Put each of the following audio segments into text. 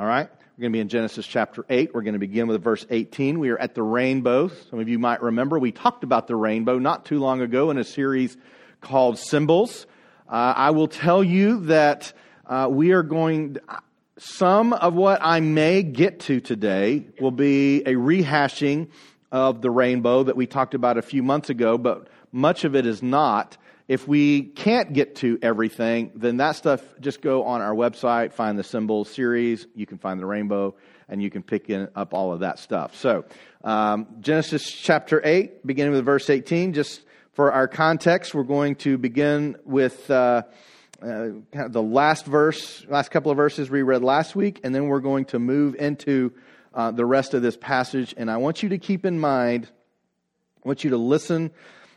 All right? We're going to be in Genesis chapter 8. We're going to begin with verse 18. We are at the rainbow. Some of you might remember we talked about the rainbow not too long ago in a series called Symbols. Uh, I will tell you that uh, we are going, some of what I may get to today will be a rehashing of the rainbow that we talked about a few months ago, but much of it is not. If we can't get to everything, then that stuff just go on our website, find the symbol series, you can find the rainbow, and you can pick up all of that stuff. So, um, Genesis chapter 8, beginning with verse 18, just for our context, we're going to begin with uh, uh, kind of the last verse, last couple of verses we read last week, and then we're going to move into uh, the rest of this passage. And I want you to keep in mind, I want you to listen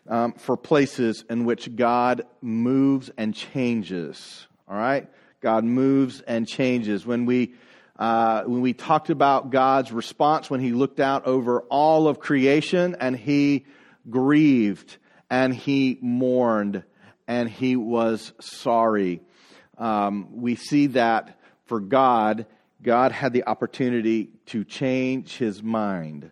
um, for places in which God moves and changes. All right? God moves and changes. When we, uh, when we talked about God's response when he looked out over all of creation and he grieved and he mourned and he was sorry. Um, we see that for God, God had the opportunity to change his mind.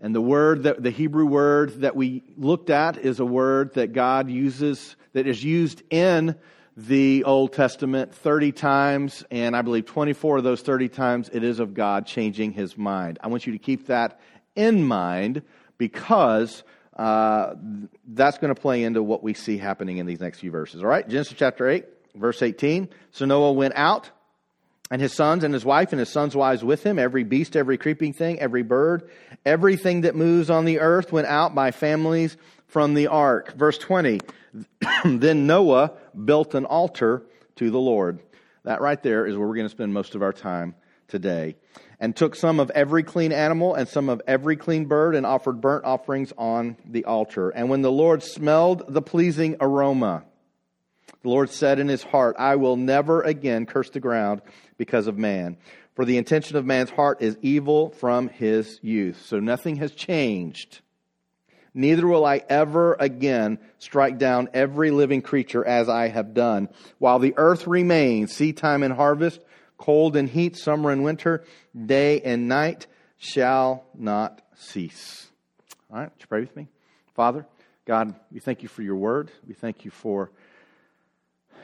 And the word that, the Hebrew word that we looked at is a word that God uses, that is used in the Old Testament 30 times, and I believe 24 of those 30 times it is of God changing his mind. I want you to keep that in mind because uh, that's going to play into what we see happening in these next few verses. All right, Genesis chapter 8, verse 18. So Noah went out and his sons and his wife and his sons' wives with him, every beast, every creeping thing, every bird, everything that moves on the earth went out by families from the ark. Verse 20, then Noah built an altar to the Lord. That right there is where we're going to spend most of our time today. And took some of every clean animal and some of every clean bird and offered burnt offerings on the altar. And when the Lord smelled the pleasing aroma, the Lord said in his heart, I will never again curse the ground because of man. For the intention of man's heart is evil from his youth. So nothing has changed. Neither will I ever again strike down every living creature as I have done. While the earth remains, seed time and harvest, cold and heat, summer and winter, day and night shall not cease. All right, would you pray with me? Father, God, we thank you for your word. We thank you for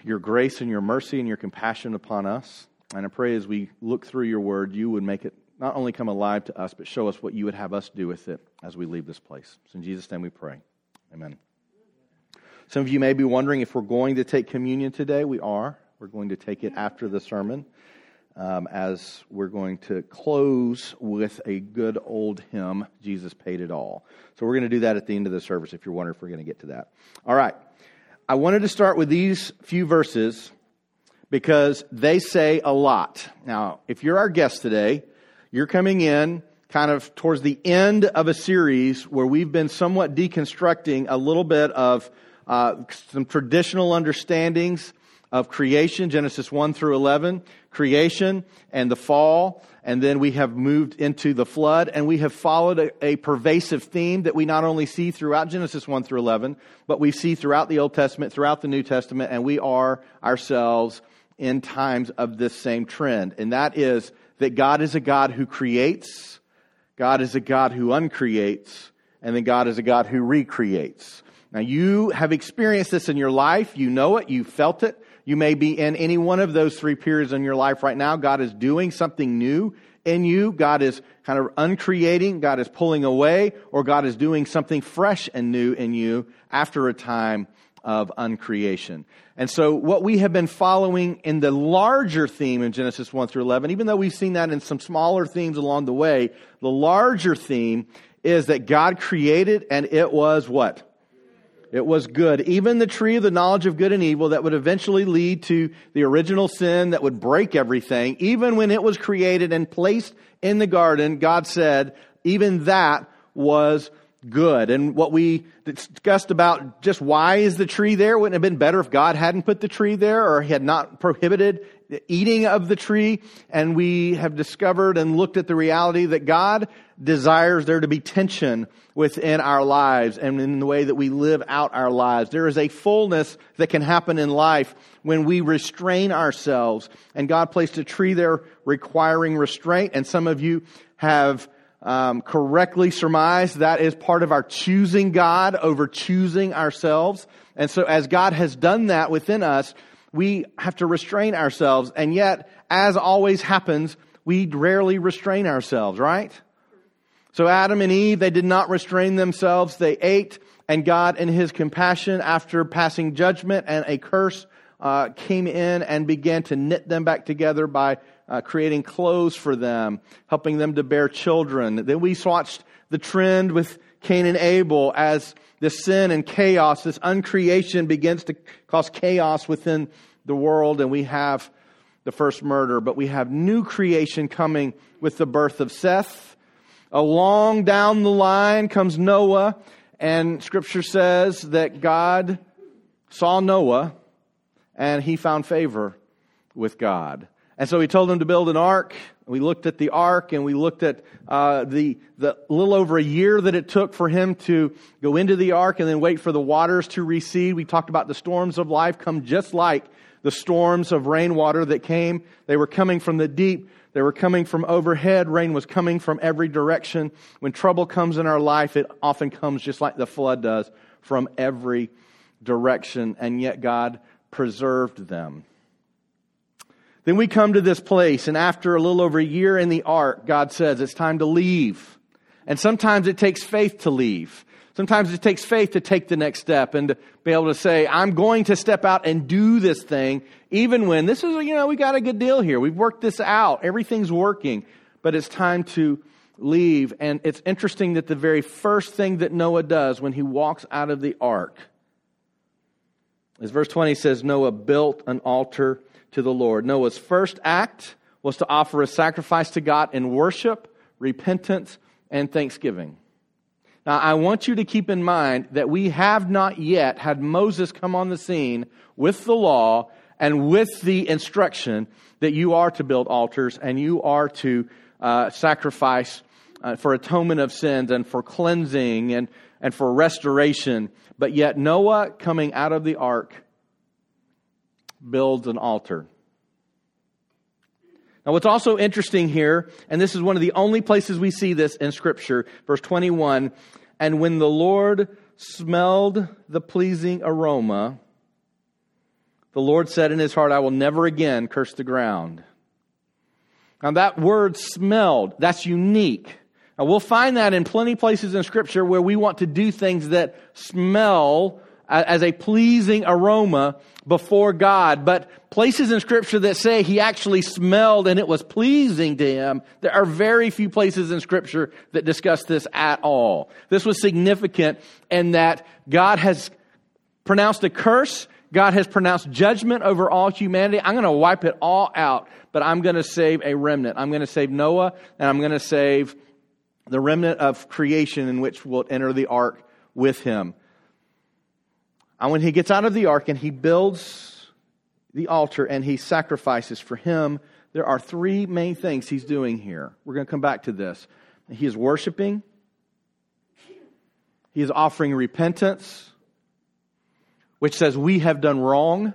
your grace and your mercy and your compassion upon us. And I pray as we look through your word, you would make it not only come alive to us, but show us what you would have us do with it as we leave this place. So in Jesus' name we pray. Amen. Some of you may be wondering if we're going to take communion today. We are. We're going to take it after the sermon, um, as we're going to close with a good old hymn, Jesus Paid It All. So we're going to do that at the end of the service if you're wondering if we're going to get to that. All right. I wanted to start with these few verses because they say a lot. Now, if you're our guest today, you're coming in kind of towards the end of a series where we've been somewhat deconstructing a little bit of uh, some traditional understandings of creation, Genesis 1 through 11, creation and the fall, and then we have moved into the flood, and we have followed a, a, pervasive theme that we not only see throughout Genesis 1 through 11, but we see throughout the Old Testament, throughout the New Testament, and we are ourselves in times of this same trend. And that is that God is a God who creates, God is a God who uncreates, and then God is a God who recreates. Now, you have experienced this in your life. You know it. You felt it. You may be in any one of those three periods in your life right now. God is doing something new in you. God is kind of uncreating. God is pulling away, or God is doing something fresh and new in you after a time of uncreation. And so, what we have been following in the larger theme in Genesis 1 through 11, even though we've seen that in some smaller themes along the way, the larger theme is that God created and it was what? It was good. Even the tree of the knowledge of good and evil that would eventually lead to the original sin that would break everything, even when it was created and placed in the garden, God said, even that was good. And what we discussed about just why is the tree there? Wouldn't it have been better if God hadn't put the tree there or had not prohibited the eating of the tree, and we have discovered and looked at the reality that God desires there to be tension within our lives and in the way that we live out our lives. There is a fullness that can happen in life when we restrain ourselves, and God placed a tree there requiring restraint, and some of you have um, correctly surmised that is part of our choosing God over choosing ourselves. And so as God has done that within us, we have to restrain ourselves. And yet, as always happens, we rarely restrain ourselves, right? So Adam and Eve, they did not restrain themselves. They ate, and God, in His compassion, after passing judgment and a curse, uh, came in and began to knit them back together by uh, creating clothes for them, helping them to bear children. Then we watched the trend with Cain and Abel as this sin and chaos, this uncreation begins to cause chaos within the world, and we have the first murder, but we have new creation coming with the birth of Seth. Along down the line comes Noah, and scripture says that God saw Noah and he found favor with God. And so he told him to build an ark. We looked at the ark and we looked at uh, the, the little over a year that it took for him to go into the ark and then wait for the waters to recede. We talked about the storms of life come just like the storms of rainwater that came. They were coming from the deep. They were coming from overhead. Rain was coming from every direction. When trouble comes in our life, it often comes just like the flood does from every direction. And yet God preserved them. Then we come to this place, and after a little over a year in the ark, God says it's time to leave. And sometimes it takes faith to leave. Sometimes it takes faith to take the next step and to be able to say, I'm going to step out and do this thing, even when this is, you know, we got a good deal here. We've worked this out. Everything's working, but it's time to leave. And it's interesting that the very first thing that Noah does when he walks out of the ark is verse 20 says, Noah built an altar to the Lord. Noah's first act was to offer a sacrifice to God in worship, repentance, and thanksgiving. Now, I want you to keep in mind that we have not yet had Moses come on the scene with the law and with the instruction that you are to build altars and you are to uh, sacrifice uh, for atonement of sins and for cleansing and, and for restoration. But yet, Noah coming out of the ark builds an altar. Now, what's also interesting here, and this is one of the only places we see this in Scripture, verse 21 and when the Lord smelled the pleasing aroma, the Lord said in his heart, I will never again curse the ground. Now, that word smelled, that's unique. Now, we'll find that in plenty places in Scripture where we want to do things that smell as a pleasing aroma before God. But places in scripture that say he actually smelled and it was pleasing to him, there are very few places in scripture that discuss this at all. This was significant in that God has pronounced a curse. God has pronounced judgment over all humanity. I'm going to wipe it all out, but I'm going to save a remnant. I'm going to save Noah and I'm going to save the remnant of creation in which will enter the ark with him. And when he gets out of the ark and he builds the altar and he sacrifices for him, there are three main things he's doing here. We're going to come back to this. He is worshiping, he is offering repentance, which says we have done wrong.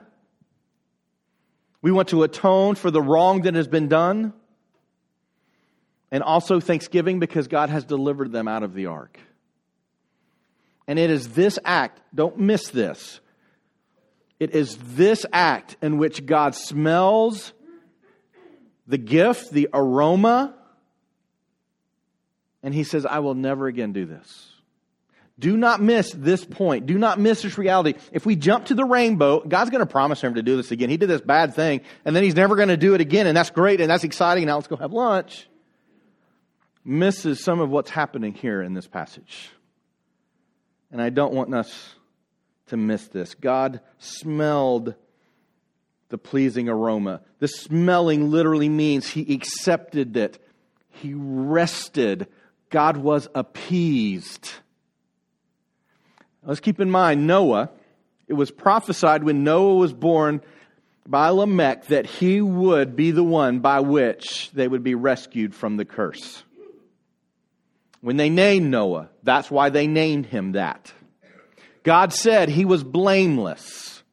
We want to atone for the wrong that has been done. And also thanksgiving because God has delivered them out of the ark. And it is this act, don't miss this. It is this act in which God smells the gift, the aroma, and he says, I will never again do this. Do not miss this point. Do not miss this reality. If we jump to the rainbow, God's going to promise him to do this again. He did this bad thing, and then he's never going to do it again, and that's great, and that's exciting. Now let's go have lunch. Misses some of what's happening here in this passage. And I don't want us to miss this. God smelled the pleasing aroma. The smelling literally means he accepted it, he rested. God was appeased. Let's keep in mind Noah. It was prophesied when Noah was born by Lamech that he would be the one by which they would be rescued from the curse. When they named Noah, that's why they named him that. God said he was blameless.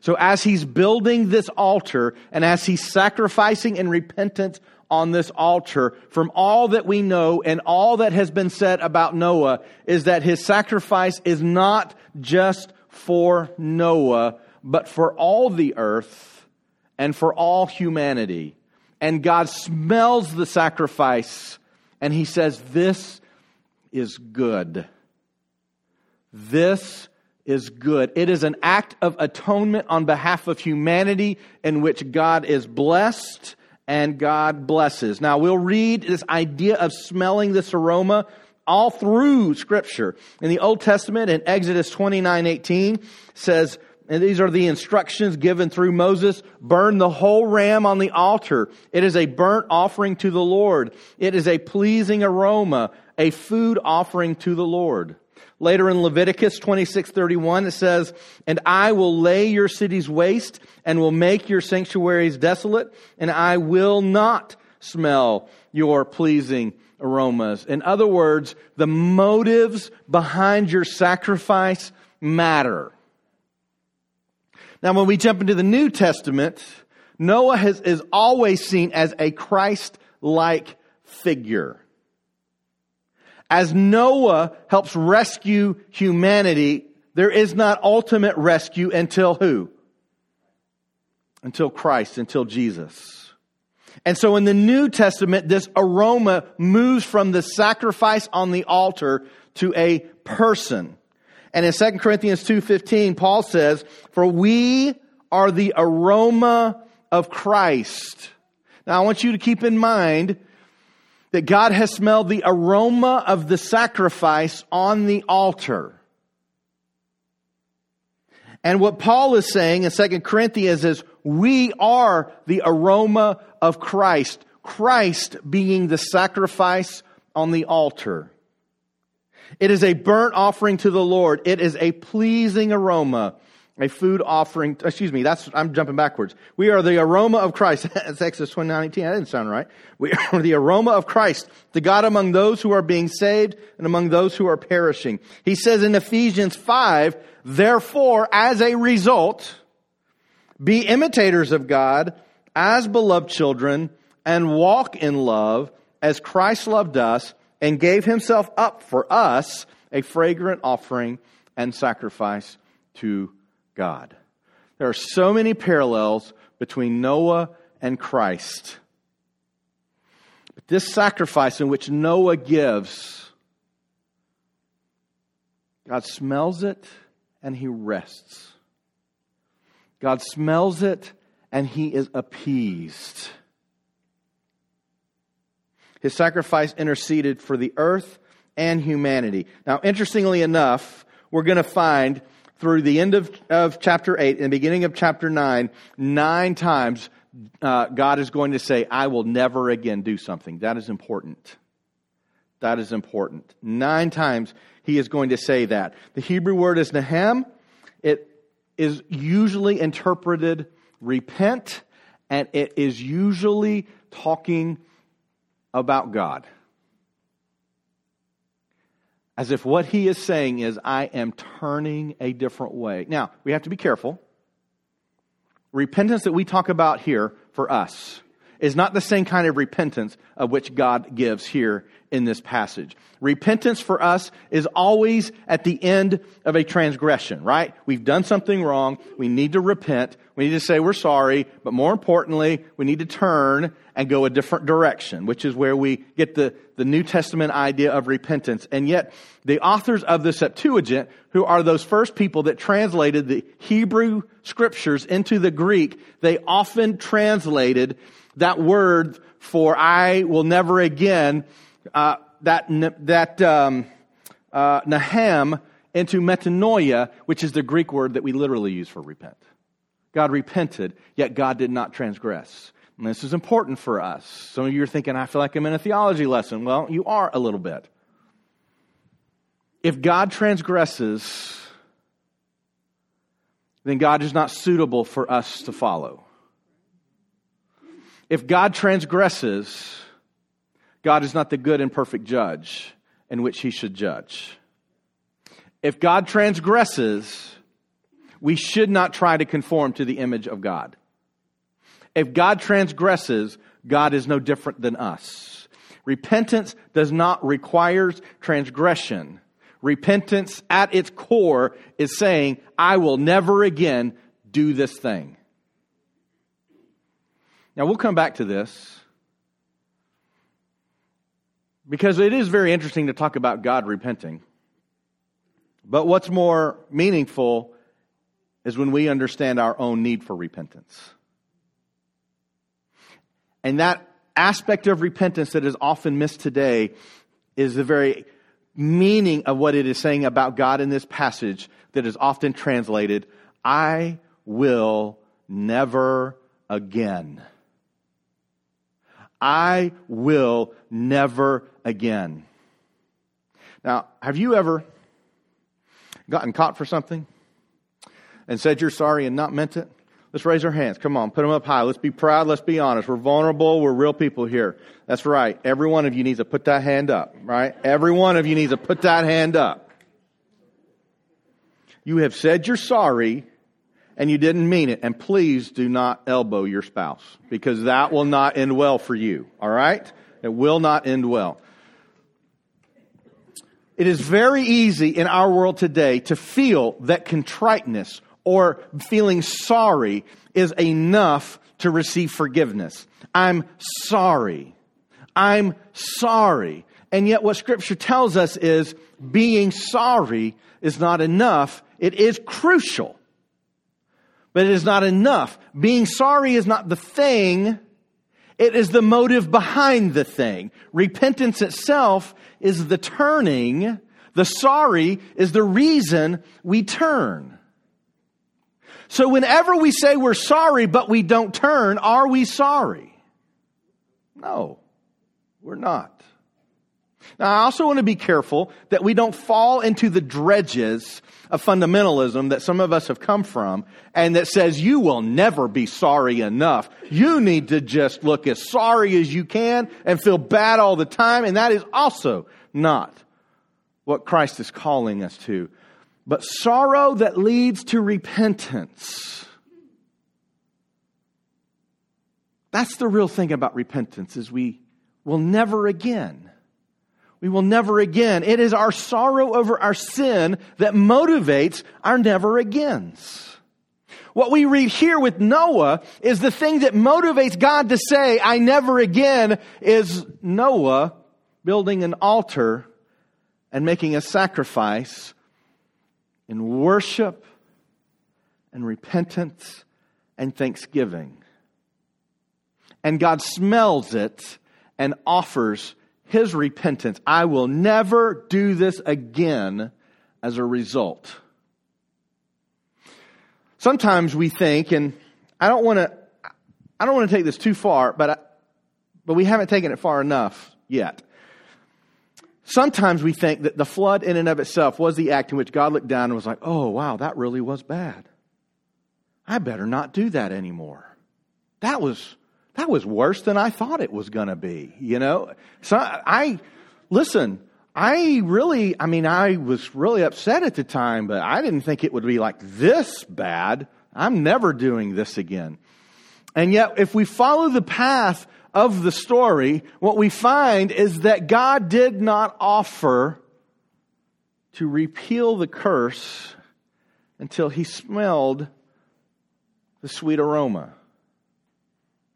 So as he's building this altar and as he's sacrificing in repentance on this altar, from all that we know and all that has been said about Noah, is that his sacrifice is not just for Noah, but for all the earth and for all humanity. And God smells the sacrifice and he says, This is good. This is good. It is an act of atonement on behalf of humanity in which God is blessed and God blesses. Now we'll read this idea of smelling this aroma all through scripture. In the Old Testament in Exodus 29, 18 says, and these are the instructions given through Moses. Burn the whole ram on the altar. It is a burnt offering to the Lord. It is a pleasing aroma, a food offering to the Lord. Later in Leviticus 26:31 it says, "And I will lay your cities waste and will make your sanctuaries desolate, and I will not smell your pleasing aromas." In other words, the motives behind your sacrifice matter. Now, when we jump into the New Testament, Noah has, is always seen as a Christ like figure. As Noah helps rescue humanity, there is not ultimate rescue until who? Until Christ, until Jesus. And so in the New Testament, this aroma moves from the sacrifice on the altar to a person. And in 2 Corinthians 2.15, Paul says, For we are the aroma of Christ. Now I want you to keep in mind that God has smelled the aroma of the sacrifice on the altar. And what Paul is saying in 2 Corinthians is, we are the aroma of Christ. Christ being the sacrifice on the altar. It is a burnt offering to the Lord. It is a pleasing aroma, a food offering. Excuse me, that's, I'm jumping backwards. We are the aroma of Christ. That's Exodus 29, 18. That didn't sound right. We are the aroma of Christ, the God among those who are being saved and among those who are perishing. He says in Ephesians 5, therefore, as a result, be imitators of God as beloved children and walk in love as Christ loved us and gave himself up for us a fragrant offering and sacrifice to God. There are so many parallels between Noah and Christ. But this sacrifice in which Noah gives, God smells it and he rests. God smells it and he is appeased. His sacrifice interceded for the earth and humanity. Now, interestingly enough, we're going to find through the end of, of chapter 8 and the beginning of chapter 9, nine times uh, God is going to say, I will never again do something. That is important. That is important. Nine times he is going to say that. The Hebrew word is nahem. It is usually interpreted repent, and it is usually talking about God. As if what he is saying is, I am turning a different way. Now, we have to be careful. Repentance that we talk about here for us is not the same kind of repentance of which God gives here in this passage. Repentance for us is always at the end of a transgression, right? We've done something wrong. We need to repent. We need to say we're sorry. But more importantly, we need to turn and go a different direction, which is where we get the, the New Testament idea of repentance. And yet, the authors of the Septuagint, who are those first people that translated the Hebrew scriptures into the Greek, they often translated that word for I will never again, uh, that, that um, uh, nahem into metanoia, which is the Greek word that we literally use for repent. God repented, yet God did not transgress. And this is important for us. Some of you are thinking, I feel like I'm in a theology lesson. Well, you are a little bit. If God transgresses, then God is not suitable for us to follow. If God transgresses, God is not the good and perfect judge in which he should judge. If God transgresses, we should not try to conform to the image of God. If God transgresses, God is no different than us. Repentance does not require transgression. Repentance at its core is saying, I will never again do this thing. Now, we'll come back to this because it is very interesting to talk about God repenting. But what's more meaningful is when we understand our own need for repentance. And that aspect of repentance that is often missed today is the very meaning of what it is saying about God in this passage that is often translated, I will never again. I will never again. Now, have you ever gotten caught for something and said you're sorry and not meant it? Let's raise our hands. Come on, put them up high. Let's be proud. Let's be honest. We're vulnerable. We're real people here. That's right. Every one of you needs to put that hand up, right? Every one of you needs to put that hand up. You have said you're sorry and you didn't mean it. And please do not elbow your spouse because that will not end well for you. All right? It will not end well. It is very easy in our world today to feel that contriteness or feeling sorry is enough to receive forgiveness. I'm sorry. I'm sorry. And yet, what Scripture tells us is being sorry is not enough. It is crucial, but it is not enough. Being sorry is not the thing, it is the motive behind the thing. Repentance itself is the turning, the sorry is the reason we turn. So whenever we say we're sorry but we don't turn, are we sorry? No, we're not. Now, I also want to be careful that we don't fall into the dredges of fundamentalism that some of us have come from and that says you will never be sorry enough. You need to just look as sorry as you can and feel bad all the time. And that is also not what Christ is calling us to but sorrow that leads to repentance. That's the real thing about repentance is we will never again. We will never again. It is our sorrow over our sin that motivates our never agains. What we read here with Noah is the thing that motivates God to say, I never again, is Noah building an altar and making a sacrifice in worship and repentance and thanksgiving. And God smells it and offers his repentance. I will never do this again as a result. Sometimes we think, and I don't want to, I don't want to take this too far, but I, but we haven't taken it far enough yet. Sometimes we think that the flood in and of itself was the act in which God looked down and was like, oh, wow, that really was bad. I better not do that anymore. That was, that was worse than I thought it was going to be, you know? So I, listen, I really, I mean, I was really upset at the time, but I didn't think it would be like this bad. I'm never doing this again. And yet, if we follow the path of the story, what we find is that God did not offer to repeal the curse until he smelled the sweet aroma.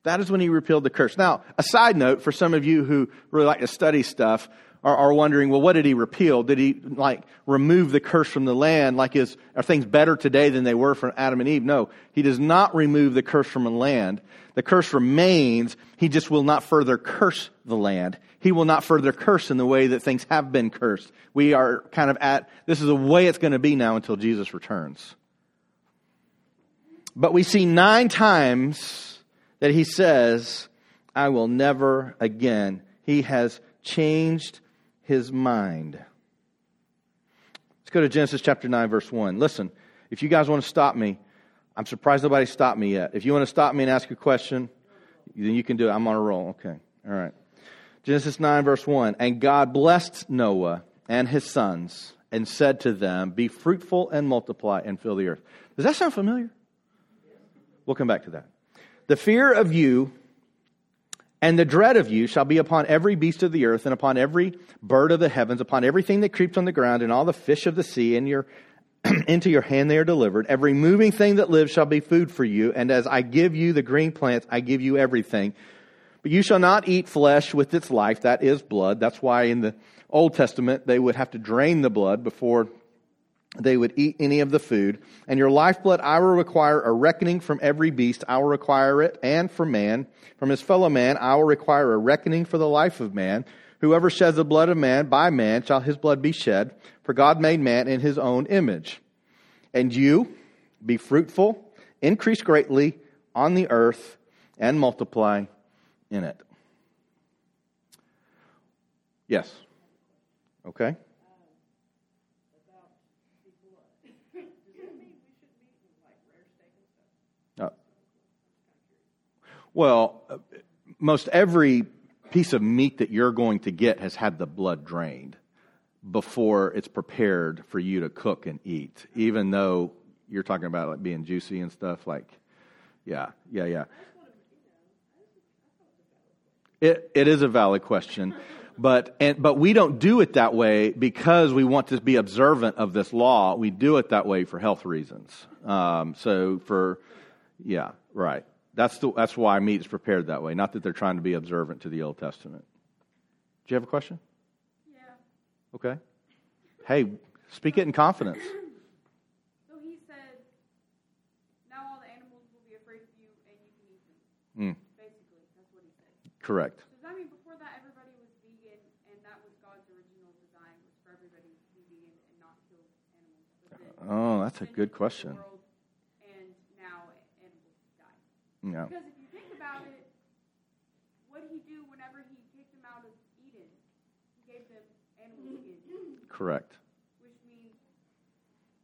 That is when he repealed the curse. Now, a side note for some of you who really like to study stuff, are, are wondering, well, what did he repeal? Did he like remove the curse from the land? Like is, are things better today than they were from Adam and Eve? No, he does not remove the curse from the land. The curse remains. He just will not further curse the land. He will not further curse in the way that things have been cursed. We are kind of at, this is the way it's going to be now until Jesus returns. But we see nine times that he says, I will never again. He has changed his mind. Let's go to Genesis chapter 9, verse 1. Listen, if you guys want to stop me, I'm surprised nobody stopped me yet. If you want to stop me and ask a question, then you can do it. I'm on a roll. Okay. All right. Genesis 9, verse 1. And God blessed Noah and his sons and said to them, Be fruitful and multiply and fill the earth. Does that sound familiar? We'll come back to that. The fear of you and the dread of you shall be upon every beast of the earth and upon every bird of the heavens, upon everything that creeps on the ground and all the fish of the sea. And your, into your hand they are delivered. Every moving thing that lives shall be food for you. And as I give you the green plants, I give you everything. But you shall not eat flesh with its life. That is blood. That's why in the Old Testament they would have to drain the blood before they would eat any of the food. And your lifeblood I will require a reckoning from every beast. I will require it, and from man. From his fellow man I will require a reckoning for the life of man. Whoever sheds the blood of man, by man shall his blood be shed. For God made man in his own image. And you, be fruitful, increase greatly on the earth, and multiply in it. Yes. Okay. Well, most every piece of meat that you're going to get has had the blood drained before it's prepared for you to cook and eat, even though you're talking about like being juicy and stuff like yeah, yeah, yeah. It, it is a valid question. But, and, but we don't do it that way because we want to be observant of this law. We do it that way for health reasons. Um, so for, yeah, right. That's, the, that's why meat is prepared that way, not that they're trying to be observant to the Old Testament. Do you have a question? Yeah. Okay. Hey, speak it in confidence. So he said, now all the animals will be afraid of you and you can eat them. Mm, Basically, that's what he said. correct. Does that mean before that everybody was vegan and that was God's original design was for everybody to be vegan and not kill animals? Oh, that's a good entered the question. world, And now animals die. Yeah. Because if you think about it, what did he do whenever he kicked them out of Eden? He gave them animal skins, Correct. which means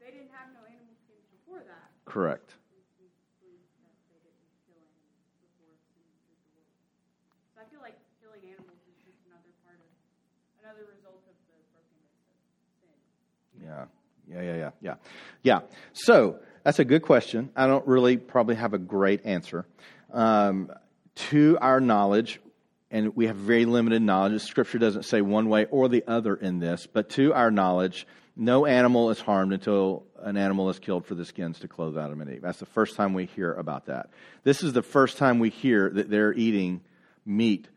they didn't have no animal skins before that. Correct. which proves that they didn't kill animals before sin entered the world. So I feel like killing animals is just another part of, another result of the brokenness of sin. Yeah. Yeah, yeah, yeah, yeah. Yeah. So that's a good question. I don't really probably have a great answer. Um, to our knowledge, and we have very limited knowledge, Scripture doesn't say one way or the other in this, but to our knowledge, no animal is harmed until an animal is killed for the skins to clothe Adam and Eve. That's the first time we hear about that. This is the first time we hear that they're eating meat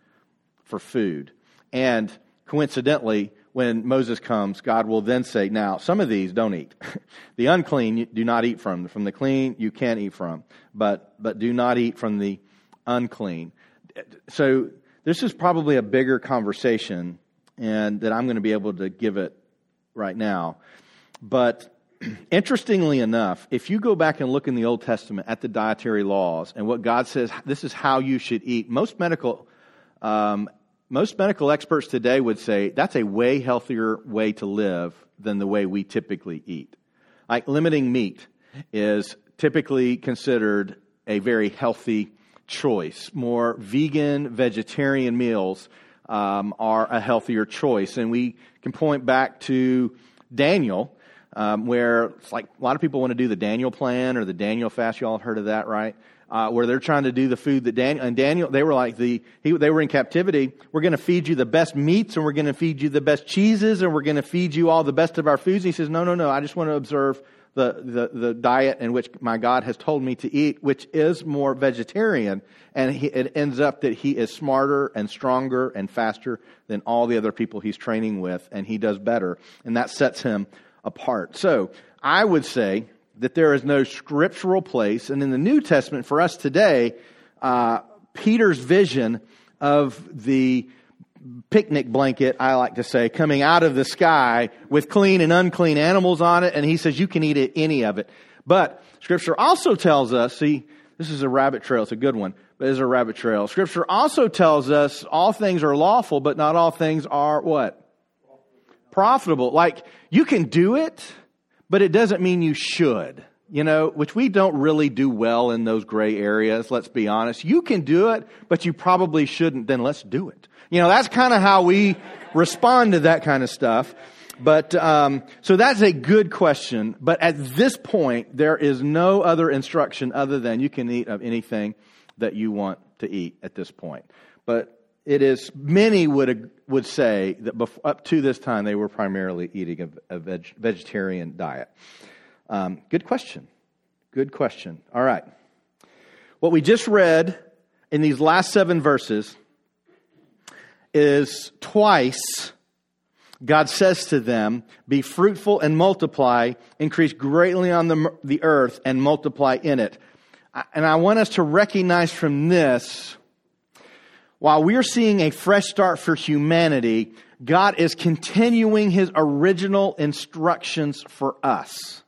for food. And coincidentally, when Moses comes, God will then say, Now, some of these don't eat. the unclean do not eat from. From the clean you can eat from, but, but do not eat from the unclean. So this is probably a bigger conversation and that I'm going to be able to give it right now. But interestingly enough, if you go back and look in the Old Testament at the dietary laws and what God says, this is how you should eat, most medical um, most medical experts today would say that's a way healthier way to live than the way we typically eat. Like limiting meat is typically considered a very healthy choice. More vegan, vegetarian meals um, are a healthier choice. And we can point back to Daniel, um, where it's like a lot of people want to do the Daniel plan or the Daniel fast. You all have heard of that, right? Uh, where they're trying to do the food that Daniel and Daniel they were like the he, they were in captivity. We're going to feed you the best meats and we're going to feed you the best cheeses and we're going to feed you all the best of our foods. And he says, no, no, no. I just want to observe the, the, the diet in which my God has told me to eat, which is more vegetarian. And he, it ends up that he is smarter and stronger and faster than all the other people he's training with, and he does better. And that sets him apart. So I would say that there is no scriptural place, and in the New Testament for us today, uh, Peter's vision of the picnic blanket, I like to say, coming out of the sky with clean and unclean animals on it, and he says you can eat it, any of it. But Scripture also tells us, see, this is a rabbit trail, it's a good one, but it's a rabbit trail. Scripture also tells us all things are lawful, but not all things are what? Profitable. Like, you can do it, but it doesn't mean you should. you know, which we don't really do well in those gray areas, let's be honest. You can do it, but you probably shouldn't, then let's do it. You know, that's kind of how we respond to that kind of stuff. But um, so that's a good question. But at this point, there is no other instruction other than you can eat of anything that you want to eat at this point. But it is many would would say that before, up to this time they were primarily eating a, a veg, vegetarian diet. Um, good question. Good question. All right. What we just read in these last seven verses is twice God says to them, Be fruitful and multiply, increase greatly on the, the earth and multiply in it. And I want us to recognize from this, while we're seeing a fresh start for humanity, God is continuing his original instructions for us.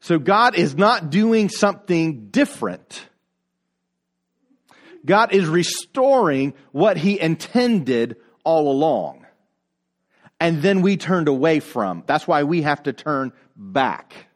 So God is not doing something different. God is restoring what he intended all along. And then we turned away from. That's why we have to turn back.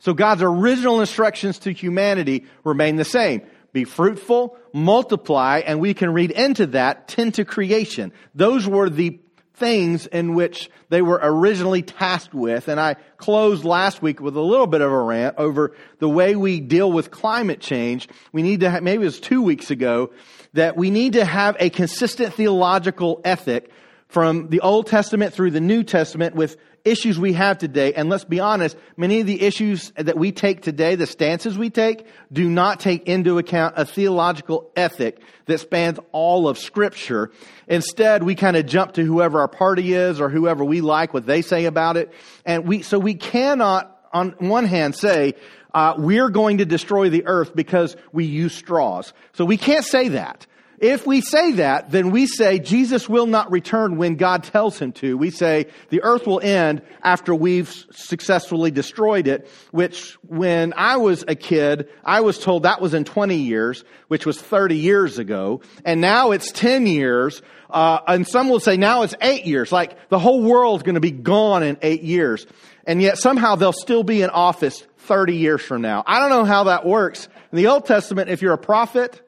So God's original instructions to humanity remain the same. Be fruitful, multiply, and we can read into that, tend to creation. Those were the things in which they were originally tasked with. And I closed last week with a little bit of a rant over the way we deal with climate change. We need to have, maybe it was two weeks ago, that we need to have a consistent theological ethic from the Old Testament through the New Testament with issues we have today. And let's be honest, many of the issues that we take today, the stances we take, do not take into account a theological ethic that spans all of Scripture. Instead, we kind of jump to whoever our party is or whoever we like, what they say about it. And we, so we cannot, on one hand, say, uh, we're going to destroy the earth because we use straws. So we can't say that. If we say that, then we say Jesus will not return when God tells him to. We say the earth will end after we've successfully destroyed it, which when I was a kid, I was told that was in 20 years, which was 30 years ago. And now it's 10 years. Uh, and some will say now it's eight years. Like the whole world's going to be gone in eight years. And yet somehow they'll still be in office 30 years from now. I don't know how that works. In the Old Testament, if you're a prophet,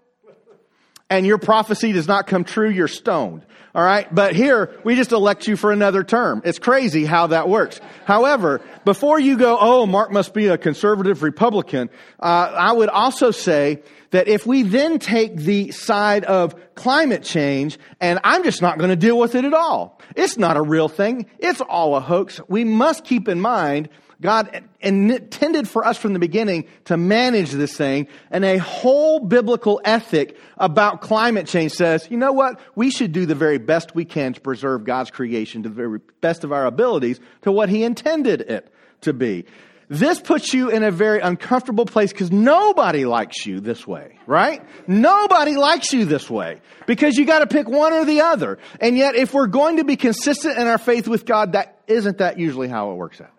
and your prophecy does not come true, you're stoned. All right. But here, we just elect you for another term. It's crazy how that works. However, before you go, oh, Mark must be a conservative Republican, uh, I would also say that if we then take the side of climate change, and I'm just not going to deal with it at all. It's not a real thing. It's all a hoax. We must keep in mind God intended for us from the beginning to manage this thing, and a whole biblical ethic about climate change says, you know what? We should do the very best we can to preserve God's creation to the very best of our abilities to what He intended it to be. This puts you in a very uncomfortable place because nobody likes you this way, right? Nobody likes you this way because you got to pick one or the other. And yet, if we're going to be consistent in our faith with God, that isn't that usually how it works out.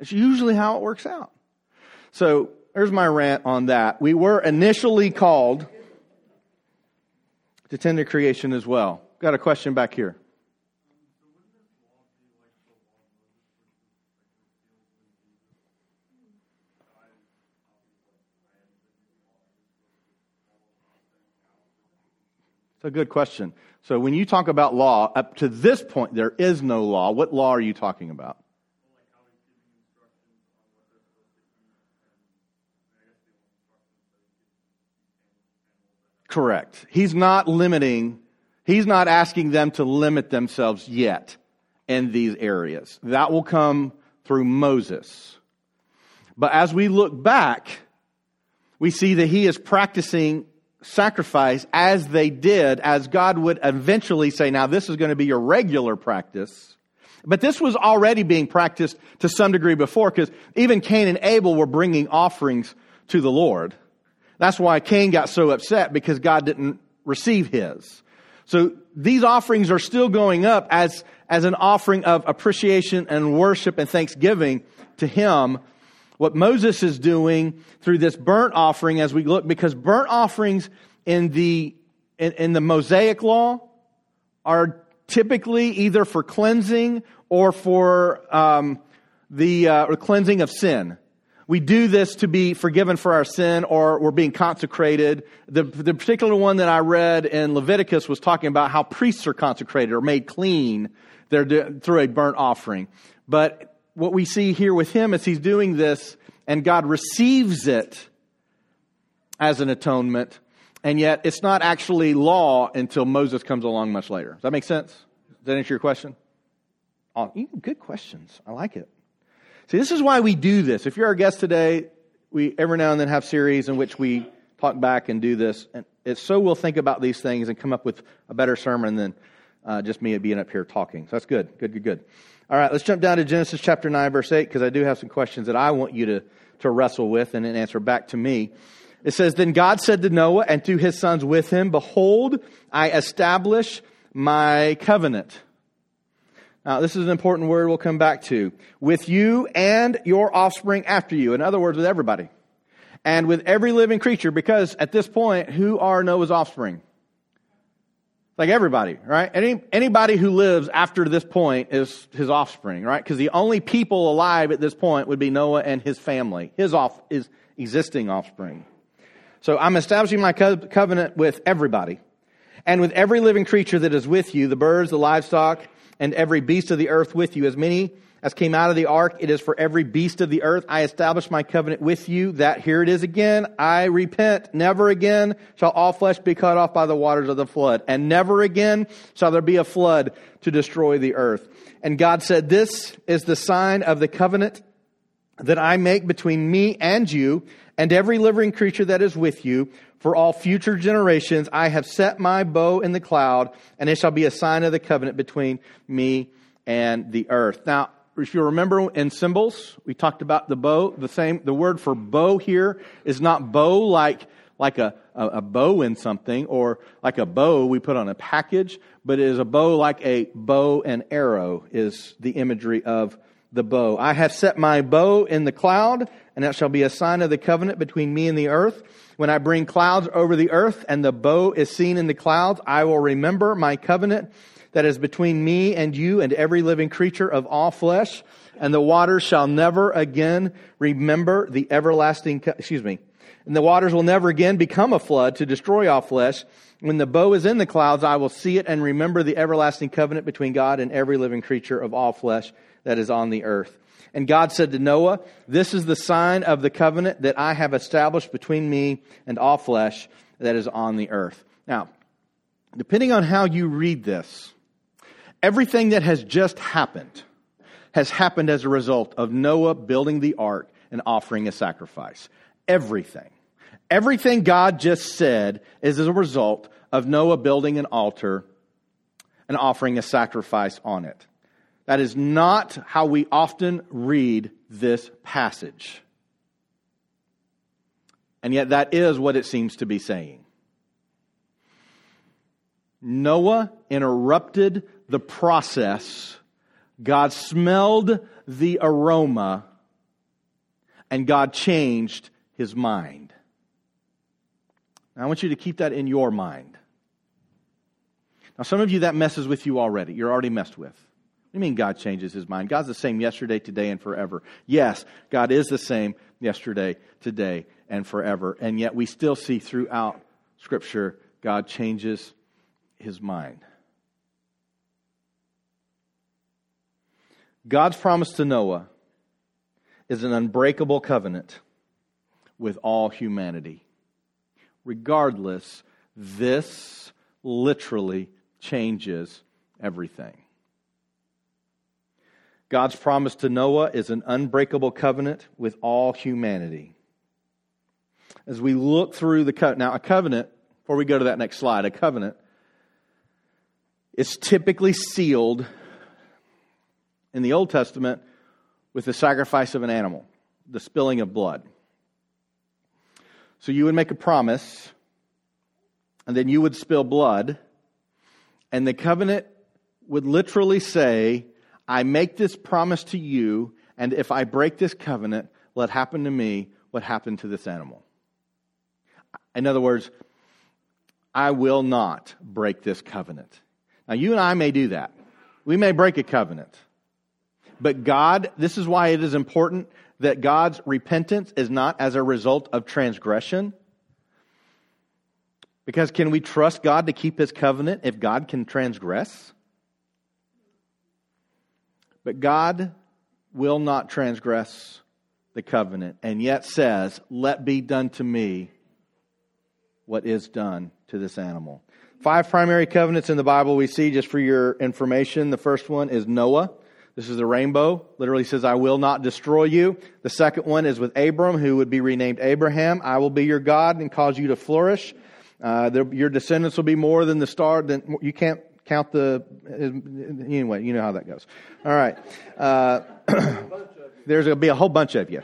It's usually how it works out. So there's my rant on that. We were initially called to tend to creation as well. Got a question back here. It's a good question. So when you talk about law, up to this point, there is no law. What law are you talking about? Correct. He's not limiting, he's not asking them to limit themselves yet in these areas. That will come through Moses. But as we look back, we see that he is practicing sacrifice as they did, as God would eventually say, now this is going to be your regular practice. But this was already being practiced to some degree before because even Cain and Abel were bringing offerings to the Lord. That's why Cain got so upset because God didn't receive his. So these offerings are still going up as, as an offering of appreciation and worship and thanksgiving to him. What Moses is doing through this burnt offering as we look, because burnt offerings in the, in, in the Mosaic law are typically either for cleansing or for um, the uh, cleansing of sin. We do this to be forgiven for our sin or we're being consecrated. The, the particular one that I read in Leviticus was talking about how priests are consecrated or made clean through a burnt offering. But what we see here with him is he's doing this and God receives it as an atonement. And yet it's not actually law until Moses comes along much later. Does that make sense? Does that answer your question? Oh, good questions. I like it. See, this is why we do this. If you're our guest today, we every now and then have series in which we talk back and do this. And it's so we'll think about these things and come up with a better sermon than uh, just me being up here talking. So that's good. Good, good, good. All right, let's jump down to Genesis chapter 9, verse 8, because I do have some questions that I want you to, to wrestle with and then answer back to me. It says, Then God said to Noah and to his sons with him, Behold, I establish my covenant. Now, this is an important word we'll come back to. With you and your offspring after you. In other words, with everybody. And with every living creature, because at this point, who are Noah's offspring? Like everybody, right? Any, anybody who lives after this point is his offspring, right? Because the only people alive at this point would be Noah and his family, his off, his existing offspring. So I'm establishing my co- covenant with everybody and with every living creature that is with you, the birds, the livestock, and every beast of the earth with you. As many as came out of the ark, it is for every beast of the earth. I establish my covenant with you that here it is again. I repent. Never again shall all flesh be cut off by the waters of the flood. And never again shall there be a flood to destroy the earth. And God said, this is the sign of the covenant that I make between me and you and every living creature that is with you for all future generations. I have set my bow in the cloud, and it shall be a sign of the covenant between me and the earth. Now, if you remember in symbols, we talked about the bow. The same, the word for bow here is not bow like like a, a, a, bow in something or like a bow we put on a package, but it is a bow like a bow and arrow is the imagery of the bow. I have set my bow in the cloud, and that shall be a sign of the covenant between me and the earth. When I bring clouds over the earth and the bow is seen in the clouds, I will remember my covenant that is between me and you and every living creature of all flesh. And the waters shall never again remember the everlasting, co- excuse me. And the waters will never again become a flood to destroy all flesh. When the bow is in the clouds, I will see it and remember the everlasting covenant between God and every living creature of all flesh that is on the earth. And God said to Noah, This is the sign of the covenant that I have established between me and all flesh that is on the earth. Now, depending on how you read this, everything that has just happened has happened as a result of Noah building the ark and offering a sacrifice. Everything. Everything God just said is as a result of Noah building an altar and offering a sacrifice on it. That is not how we often read this passage. And yet, that is what it seems to be saying. Noah interrupted the process. God smelled the aroma, and God changed his mind. Now, I want you to keep that in your mind. Now, some of you, that messes with you already. You're already messed with. You mean God changes his mind? God's the same yesterday, today, and forever. Yes, God is the same yesterday, today, and forever. And yet we still see throughout Scripture God changes his mind. God's promise to Noah is an unbreakable covenant with all humanity. Regardless, this literally changes everything. God's promise to Noah is an unbreakable covenant with all humanity. As we look through the covenant, now a covenant, before we go to that next slide, a covenant is typically sealed in the Old Testament with the sacrifice of an animal, the spilling of blood. So you would make a promise, and then you would spill blood, and the covenant would literally say, I make this promise to you, and if I break this covenant, let happen to me what happened to this animal. In other words, I will not break this covenant. Now, you and I may do that. We may break a covenant. But God, this is why it is important that God's repentance is not as a result of transgression. Because can we trust God to keep his covenant if God can transgress? But God will not transgress the covenant and yet says, Let be done to me what is done to this animal. Five primary covenants in the Bible we see, just for your information. The first one is Noah. This is the rainbow. Literally says, I will not destroy you. The second one is with Abram, who would be renamed Abraham. I will be your God and cause you to flourish. Uh, your descendants will be more than the star. Than, you can't count the. Anyway, you know how that goes. All right. Uh, there's going to be a whole bunch of you.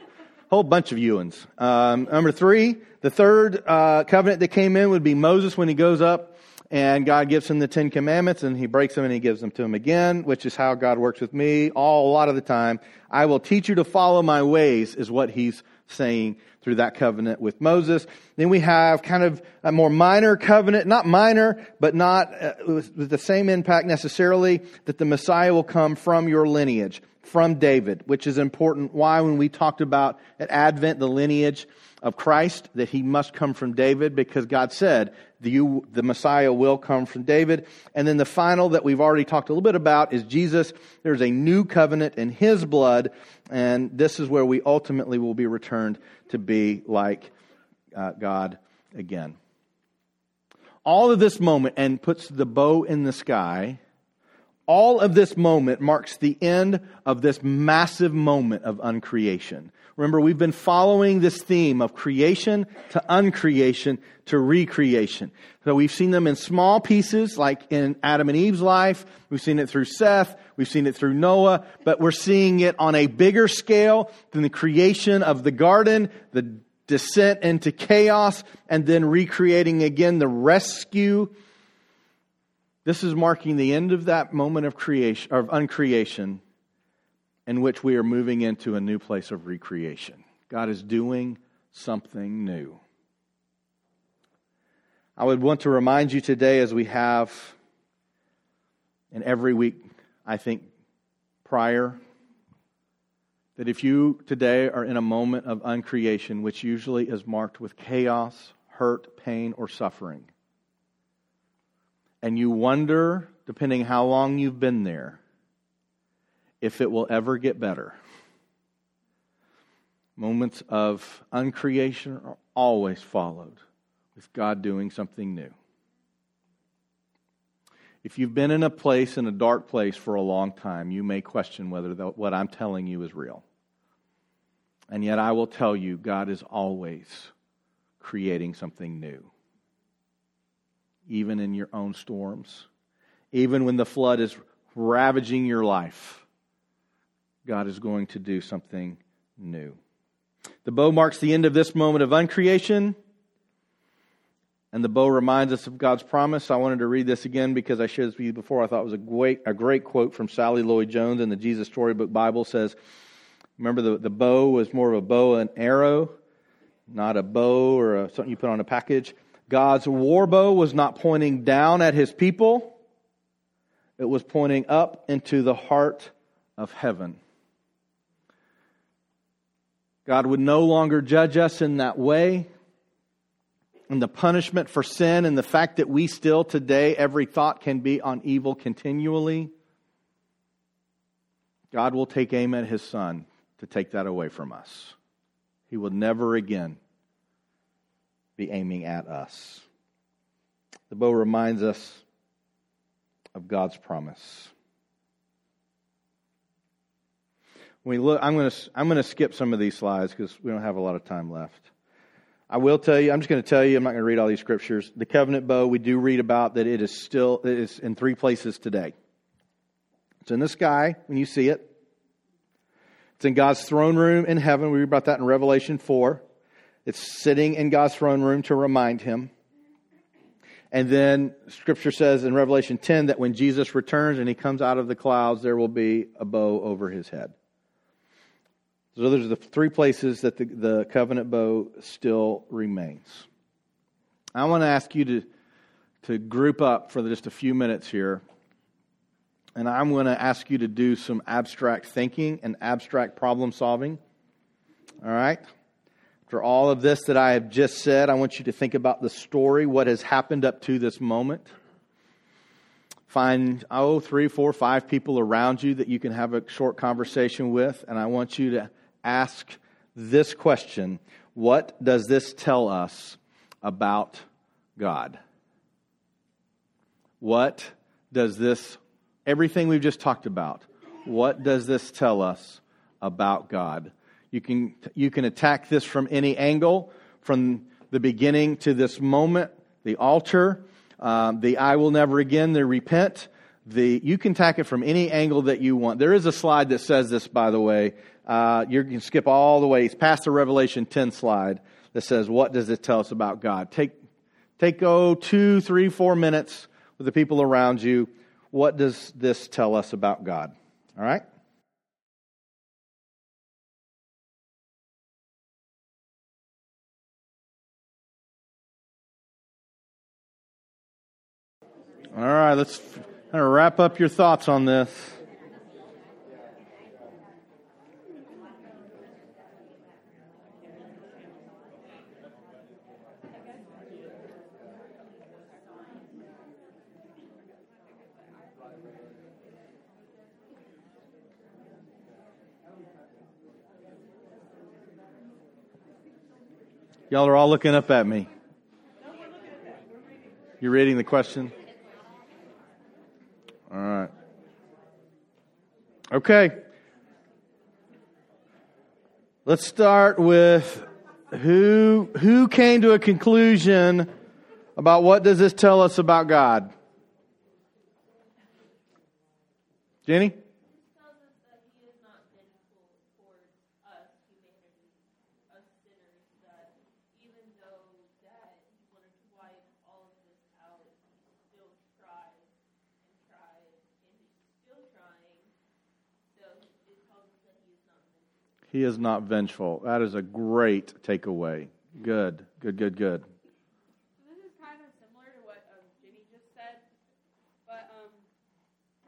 Whole bunch of Ewans. Um, number three, the third uh, covenant that came in would be Moses when he goes up and God gives him the Ten Commandments and he breaks them and he gives them to him again, which is how God works with me all a lot of the time. I will teach you to follow my ways is what he's saying through that covenant with Moses. Then we have kind of a more minor covenant, not minor, but not uh, with the same impact necessarily, that the Messiah will come from your lineage, from David, which is important. Why, when we talked about at Advent, the lineage, of Christ, that he must come from David because God said the, you, the Messiah will come from David. And then the final that we've already talked a little bit about is Jesus. There's a new covenant in his blood, and this is where we ultimately will be returned to be like uh, God again. All of this moment and puts the bow in the sky. All of this moment marks the end of this massive moment of uncreation. Remember, we've been following this theme of creation to uncreation to recreation. So we've seen them in small pieces, like in Adam and Eve's life. We've seen it through Seth. We've seen it through Noah. But we're seeing it on a bigger scale than the creation of the garden, the descent into chaos, and then recreating again the rescue. This is marking the end of that moment of creation, of uncreation in which we are moving into a new place of recreation. God is doing something new. I would want to remind you today, as we have in every week, I think, prior, that if you today are in a moment of uncreation, which usually is marked with chaos, hurt, pain, or suffering, and you wonder, depending how long you've been there, if it will ever get better. Moments of uncreation are always followed with God doing something new. If you've been in a place, in a dark place for a long time, you may question whether the, what I'm telling you is real. And yet I will tell you, God is always creating something new. Even in your own storms, even when the flood is ravaging your life God is going to do something new. The bow marks the end of this moment of uncreation. And the bow reminds us of God's promise. I wanted to read this again because I shared this with you before. I thought it was a great, a great quote from Sally Lloyd Jones in the Jesus Storybook Bible. says, remember the, the bow was more of a bow and arrow, not a bow or a, something you put on a package. God's war bow was not pointing down at his people. It was pointing up into the heart of heaven. God would no longer judge us in that way. And the punishment for sin and the fact that we still today, every thought can be on evil continually. God will take aim at his son to take that away from us. He will never again be aiming at us. The bow reminds us of God's promise. When we look, I'm going to I'm going to skip some of these slides because we don't have a lot of time left. I will tell you, I'm just going to tell you, I'm not going to read all these scriptures. The covenant bow, we do read about that it is still it is in three places today. It's in the sky when you see it. It's in God's throne room in heaven. We read about that in Revelation 4. It's sitting in God's throne room to remind him. And then scripture says in Revelation 10 that when Jesus returns and he comes out of the clouds, there will be a bow over his head. So those are the three places that the, the covenant bow still remains. I want to ask you to, to group up for just a few minutes here and I'm going to ask you to do some abstract thinking and abstract problem solving. All right? After all of this that I have just said, I want you to think about the story, what has happened up to this moment. Find, oh, three, four, five people around you that you can have a short conversation with, and I want you to ask this question What does this tell us about God? What does this, everything we've just talked about, what does this tell us about God? You can, you can attack this from any angle, from the beginning to this moment, the altar, um, the I will never again, the repent. The, you can attack it from any angle that you want. There is a slide that says this, by the way. Uh, you can skip all the way. It's past the Revelation 10 slide that says, What does it tell us about God? Take, take oh, two, three, four minutes with the people around you. What does this tell us about God? All right? All right, let's kind of wrap up your thoughts on this. Y'all are all looking up at me. You're reading the question? All right. Okay. Let's start with who who came to a conclusion about what does this tell us about God? Jenny? He is not vengeful. That is a great takeaway. Good, good, good, good. So this is kind of similar to what um, Jenny just said, but um,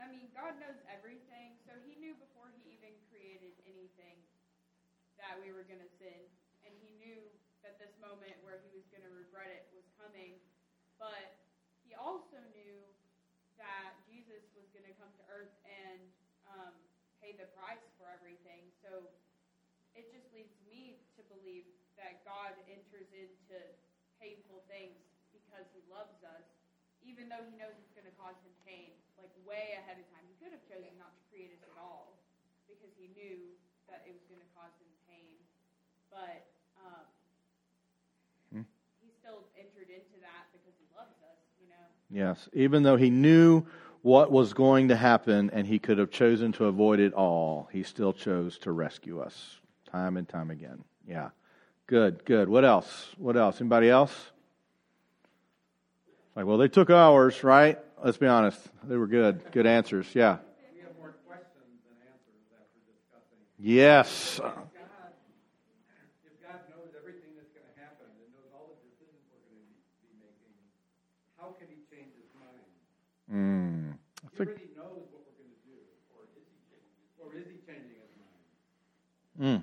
I mean, God knows everything, so He knew before He even created anything that we were going to sin, and He knew that this moment where He was going to regret it was coming, but He also knew that Jesus was going to come to earth and um, pay the price for everything. So it just leads me to believe that God enters into painful things because he loves us, even though he knows it's going to cause him pain, like way ahead of time. He could have chosen not to create us at all because he knew that it was going to cause him pain. But um, hmm. he still entered into that because he loves us, you know? Yes, even though he knew what was going to happen and he could have chosen to avoid it all, he still chose to rescue us time and time again. Yeah. Good, good. What else? What else? Anybody else? Like, well, they took ours, right? Let's be honest. They were good. Good answers. Yeah. We have more questions than answers after discussing. Yes. Mm. He already knows what we're going to do, or is he changing, or is he changing his mind? Mm.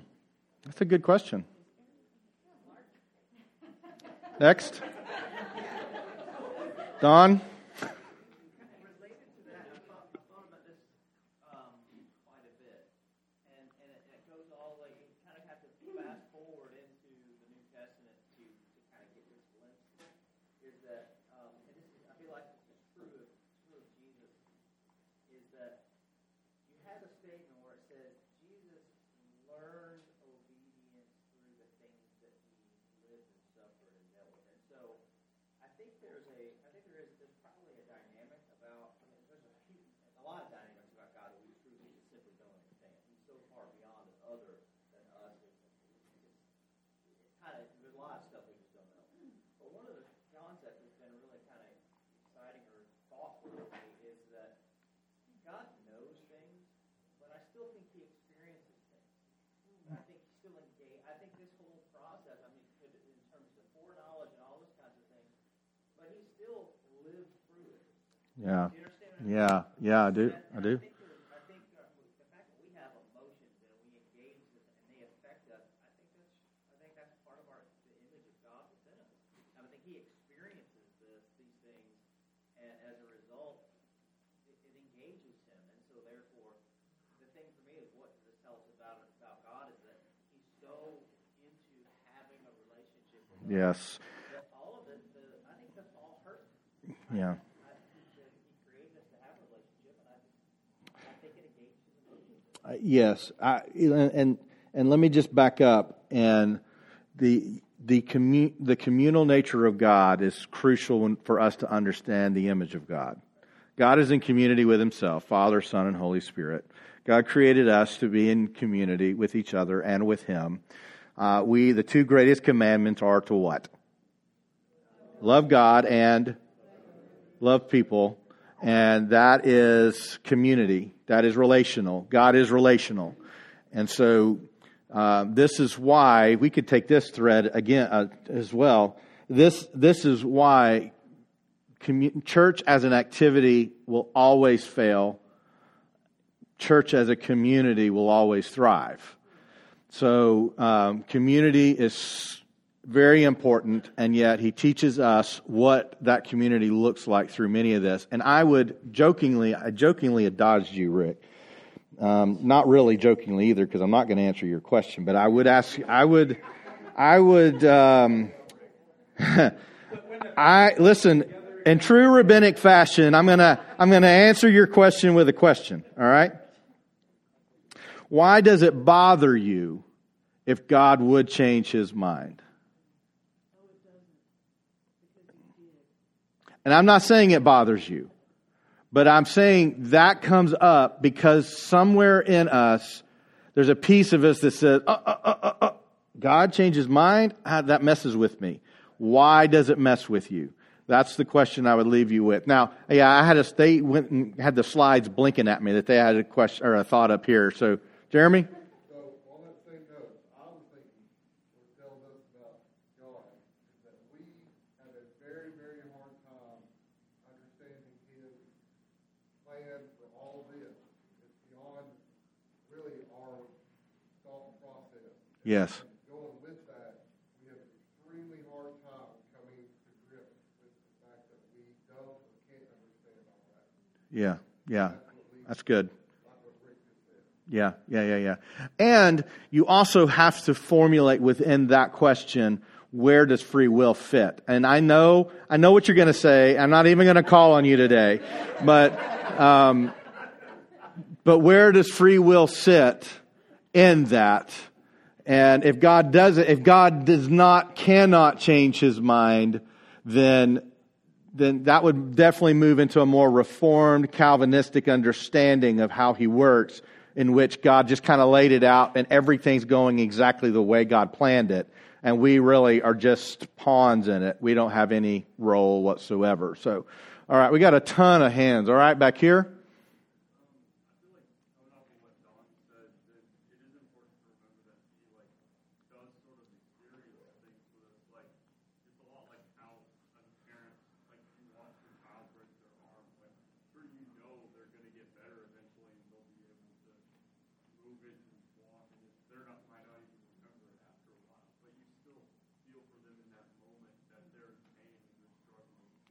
That's a good question. Next. Don? Yeah. Yeah, yeah, I do. I do. think, that- I think uh, the fact that we have emotions and we engage with and they affect us, I think that's, I think that's part of our, the image of God within us. And He experiences this, these things, and as a result, it, it engages Him. And so therefore, the thing for me is what this tells us about, about God is that He's so into having a relationship with us Yes. That we have emotions and we engage and they affect us, I think that's I think that's part of our the image of God within us. And I think he experiences these things and as a result it engages him. And so therefore the thing for me is what this tells about about God is that he's so into having a relationship with all of it, the, I think that's all hurt. Yeah. I think that He created us to have a relationship, and I, I think it engages His emotions. Uh, yes, I, and and let me just back up. And the the commu- the communal nature of God is crucial for us to understand the image of God. God is in community with Himself, Father, Son, and Holy Spirit. God created us to be in community with each other and with Him. Uh, we the two greatest commandments are to what? Love God and love people, and that is community. That is relational. God is relational. And so, uh, this is why we could take this thread again uh, as well. This, this is why church as an activity will always fail. Church as a community will always thrive. So, um, community is very important, and yet he teaches us what that community looks like through many of this. And I would jokingly, I jokingly dodged you, Rick. Um, not really jokingly either, because I'm not going to answer your question. But I would ask, I would, I would, um, I listen in true rabbinic fashion. I'm gonna, I'm gonna answer your question with a question. All right. Why does it bother you if God would change His mind? And I'm not saying it bothers you, but I'm saying that comes up because somewhere in us, there's a piece of us that says, uh, uh, uh, uh, uh, God changes mind? Ah, that messes with me. Why does it mess with you? That's the question I would leave you with. Now, yeah, I had a, they went and had the slides blinking at me that they had a question or a thought up here. So, Jeremy? So on that same note, I was thinking, what tells us about God is that we have a very, very hard time understanding His plan for all this. It's beyond really our thought process. Yes. Going with that, we have an extremely hard time coming to grips with the fact that we don't or can't understand all that. Yeah, yeah. That's what leads, That's good. like what Rick just said. Yeah, yeah, yeah, yeah. And you also have to formulate within that question where does free will fit? And I know, I know what you're going to say. I'm not even going to call on you today, but, um, but where does free will sit in that? And if God does it, if God does not, cannot change his mind, then then that would definitely move into a more reformed Calvinistic understanding of how he works, in which God just kind of laid it out and everything's going exactly the way God planned it. And we really are just pawns in it. We don't have any role whatsoever. So, all right, we got a ton of hands. All right, back here.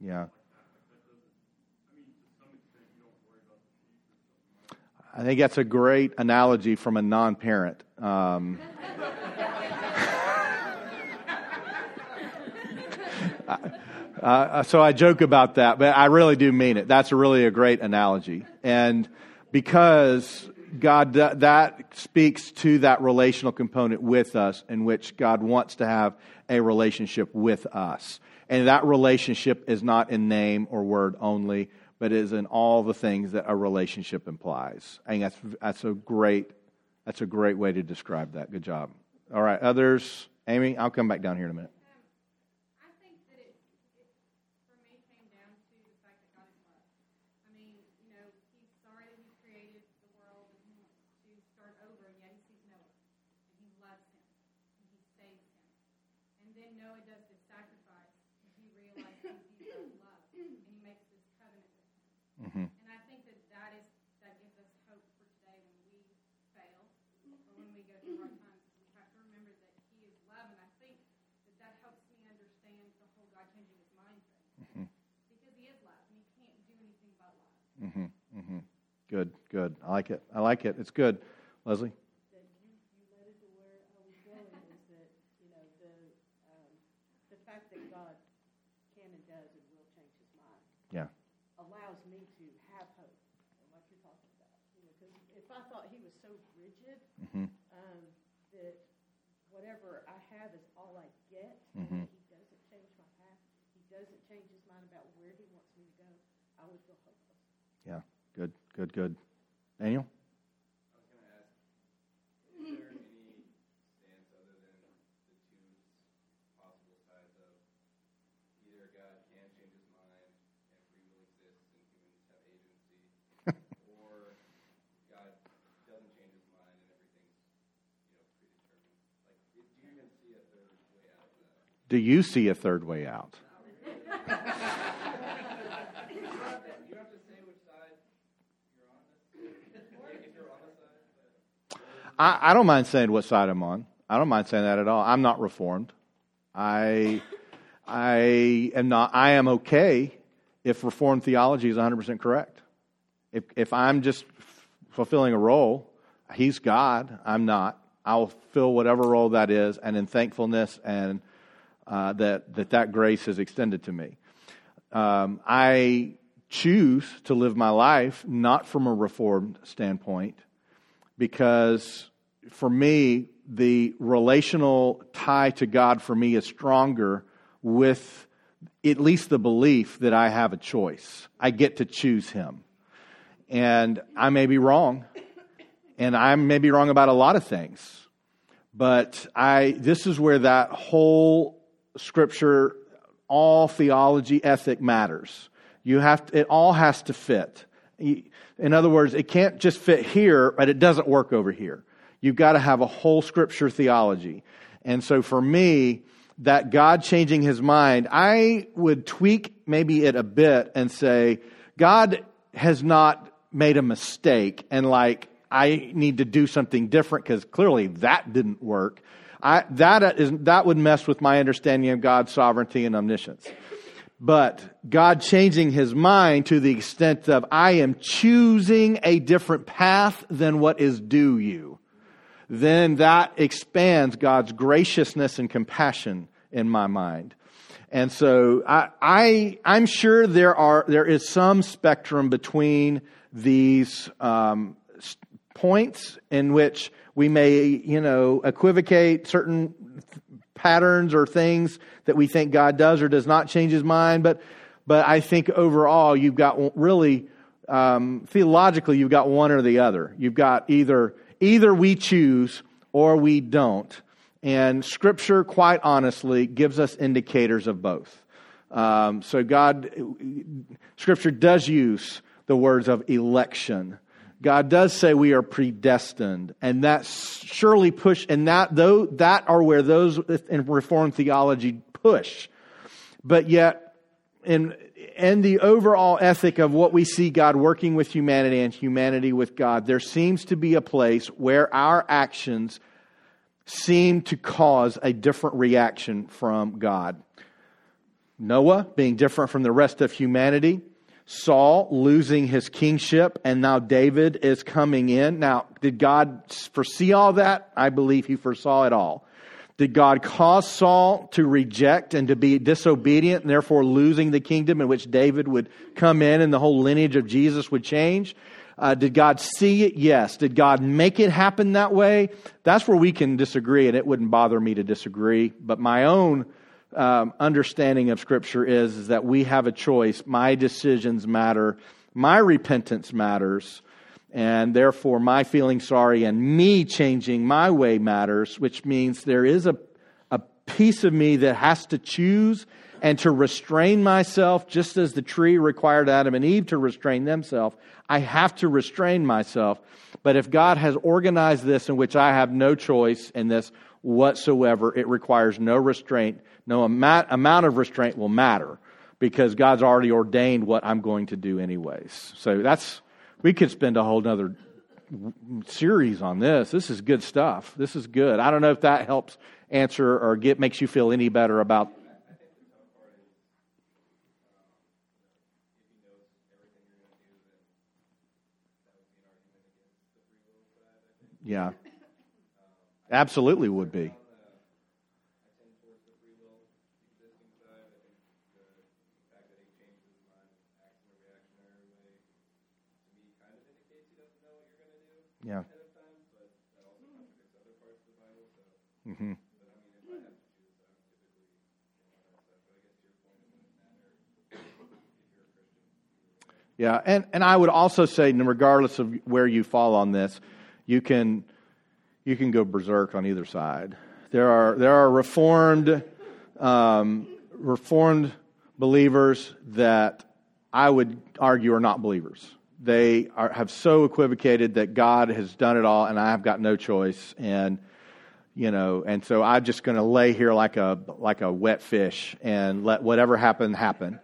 Yeah. I think that's a great analogy from a non parent. Um, uh, so I joke about that, but I really do mean it. That's really a great analogy. And because God, that, that speaks to that relational component with us, in which God wants to have a relationship with us. And that relationship is not in name or word only, but is in all the things that a relationship implies. Think that's, that's a great, that's a great way to describe that. Good job. All right, others. Amy, I'll come back down here in a minute. I think that it, it, for me, came down to the fact that God is love. I mean, you know, He's sorry that He created the world and He wants to start over, and yet He sees Noah, and He loves him, and He saves him. And then Noah does this sacrifice, and he realizes He's of love, and He makes this covenant with him. Mhm. And I Mm-hmm. Mm-hmm. Good, good. I like it. I like it. It's good. Leslie? that you, you led it to where I was going is that, you know, the, the fact that God can and does and will change his mind Yeah. allows me to have hope, and like you're talking about. You know, if I thought he was so rigid, Mm-hmm. um, that whatever I have is all I get, Mhm. Know, good. Daniel? do you see a third way out of that? Do you see a third way out? You don't have to, you don't have to say which side you're on. If you're on the side, but I, I don't mind saying what side I'm on. I don't mind saying that at all. I'm not reformed. I, I am not. I am okay if reformed theology is 100 percent correct. If if I'm just fulfilling a role, He's God. I'm not. I'll fill whatever role that is, and in thankfulness and uh, that that that grace is extended to me. Um, I choose to live my life not from a reformed standpoint, because for me, the relational tie to God for me is stronger with at least the belief that I have a choice. I get to choose Him. And I may be wrong, and I may be wrong about a lot of things. But I, this is where that whole scripture, all theology, ethic matters. You have to, it all has to fit. In other words, it can't just fit here, but it doesn't work over here. You've got to have a whole scripture theology. And so for me, that God changing his mind, I would tweak maybe it a bit and say, God has not made a mistake and like, I need to do something different because clearly that didn't work. I, that, uh, is, that would mess with my understanding of God's sovereignty and omniscience. But God changing his mind to the extent of, I am choosing a different path than what is due you, then that expands God's graciousness and compassion in my mind. And so I, I, I'm sure there are, there is some spectrum between these, um, points in which we may, you know, equivocate certain patterns or things that we think God does or does not change his mind. But, but I think overall, you've got really, um, theologically, you've got one or the other. You've got either, either we choose or we don't. And scripture, quite honestly, gives us indicators of both. Um, so God, scripture does use the words of election. God does say we are predestined, and that surely push, and that though that are where those in Reformed theology push. But yet, in in the overall ethic of what we see God working with humanity and humanity with God, there seems to be a place where our actions seem to cause a different reaction from God. Noah being different from the rest of humanity, Saul losing his kingship, and now David is coming in. Now, did God foresee all that? I believe he foresaw it all. Did God cause Saul to reject and to be disobedient and therefore losing the kingdom in which David would come in and the whole lineage of Jesus would change? Uh, did God see it? Yes. Did God make it happen that way? That's where we can disagree, and it wouldn't bother me to disagree. But my own um, understanding of Scripture is, is that we have a choice. My decisions matter. My repentance matters. And therefore, my feeling sorry and me changing my way matters, which means there is a, a piece of me that has to choose and to restrain myself, just as the tree required Adam and Eve to restrain themselves. I have to restrain myself. But if God has organized this in which I have no choice in this whatsoever, it requires no restraint. No amount, amount of restraint will matter because God's already ordained what I'm going to do, anyways. So that's, we could spend a whole nother series on this. This is good stuff. This is good. I don't know if that helps answer or get makes you feel any better about. Yeah, absolutely would be. Mm-hmm. Yeah, and, and I would also say, regardless of where you fall on this, you can you can go berserk on either side. There are there are reformed um, reformed believers that I would argue are not believers. They are, have so equivocated that God has done it all, and I have got no choice. And you know and so i'm just going to lay here like a like a wet fish and let whatever happen happen.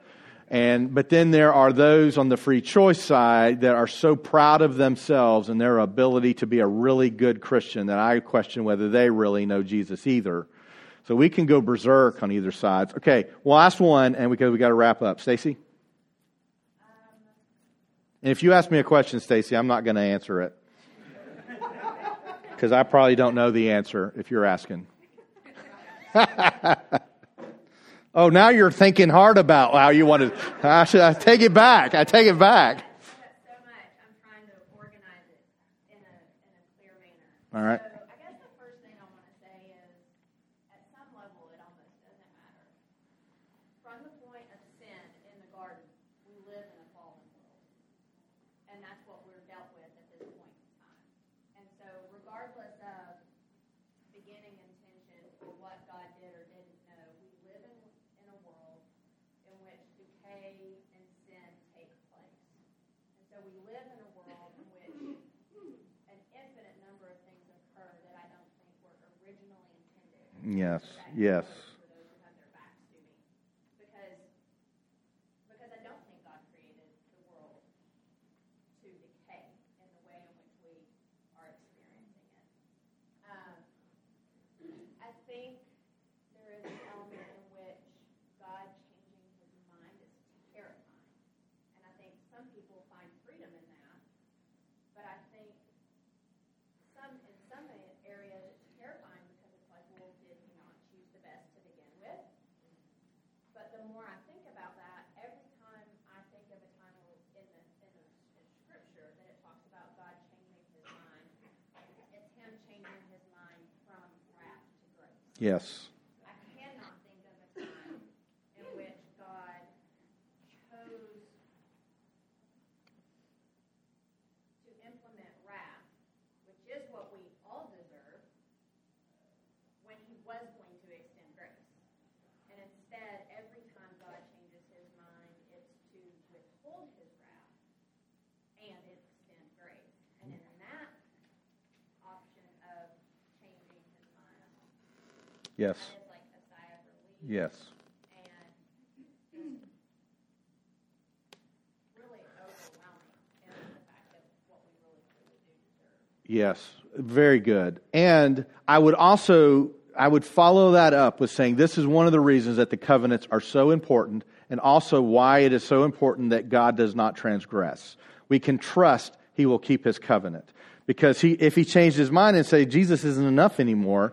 And but then there are those on the free choice side that are so proud of themselves and their ability to be a really good christian that i question whether they really know jesus either. So we can go berserk on either sides. Okay well, last one and we we got to wrap up. Stacy? And if you ask me a question stacy i'm not going to answer it because I probably don't know the answer if you're asking. oh, now you're thinking hard about how you want to. I should I take it back. I take it back. So much, in a, in a All right. So Yes, yes. Yes. Yes. Like yes. Yes, very good. And I would also I would follow that up with saying this is one of the reasons that the covenants are so important and also why it is so important that God does not transgress. We can trust he will keep his covenant. Because he if he changed his mind and say Jesus isn't enough anymore,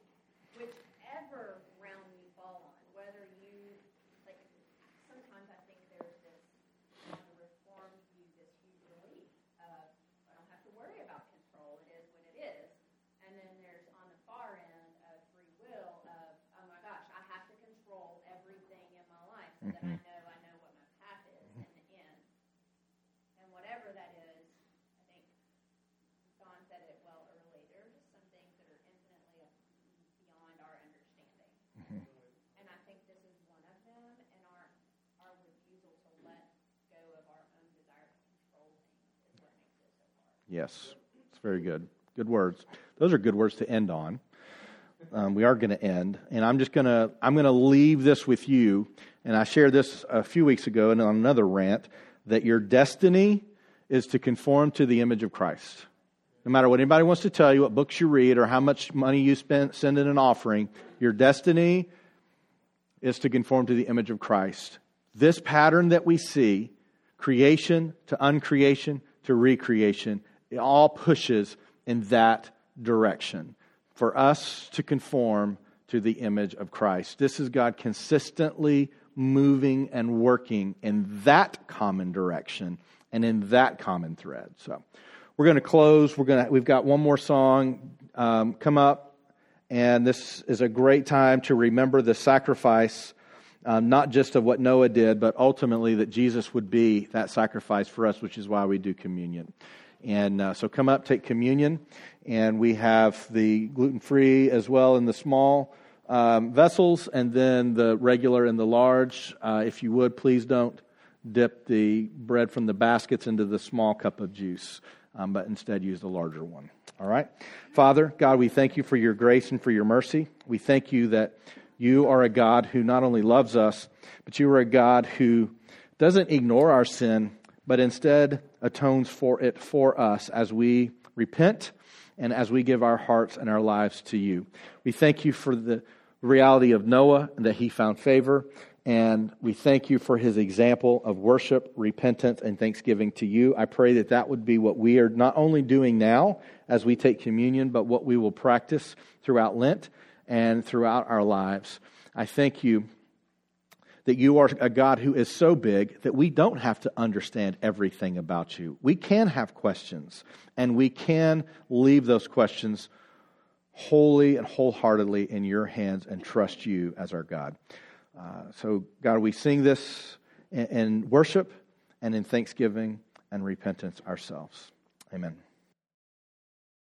Yes, it's very good. Good words. Those are good words to end on. Um, we are going to end, and I'm just going to I'm going to leave this with you. And I shared this a few weeks ago, and on another rant that your destiny is to conform to the image of Christ. No matter what anybody wants to tell you, what books you read, or how much money you spend, send in an offering, your destiny is to conform to the image of Christ. This pattern that we see, creation to uncreation to recreation, it all pushes in that direction for us to conform to the image of Christ. This is God consistently moving and working in that common direction and in that common thread. So we're going to close. We're going to, we've got one more song um, come up, and this is a great time to remember the sacrifice. Um, not just of what Noah did, but ultimately that Jesus would be that sacrifice for us, which is why we do communion. And uh, so come up, take communion, and we have the gluten free as well in the small um, vessels, and then the regular and the large. Uh, if you would, please don't dip the bread from the baskets into the small cup of juice, um, but instead use the larger one. All right? Father, God, we thank you for your grace and for your mercy. We thank you that you are a God who not only loves us, but you are a God who doesn't ignore our sin, but instead atones for it for us as we repent and as we give our hearts and our lives to you. We thank you for the reality of Noah and that he found favor. And we thank you for his example of worship, repentance, and thanksgiving to you. I pray that that would be what we are not only doing now as we take communion, but what we will practice throughout Lent and throughout our lives. I thank you that you are a God who is so big that we don't have to understand everything about you. We can have questions, and we can leave those questions wholly and wholeheartedly in your hands and trust you as our God. Uh, so, God, we sing this in, in worship and in thanksgiving and repentance ourselves. Amen.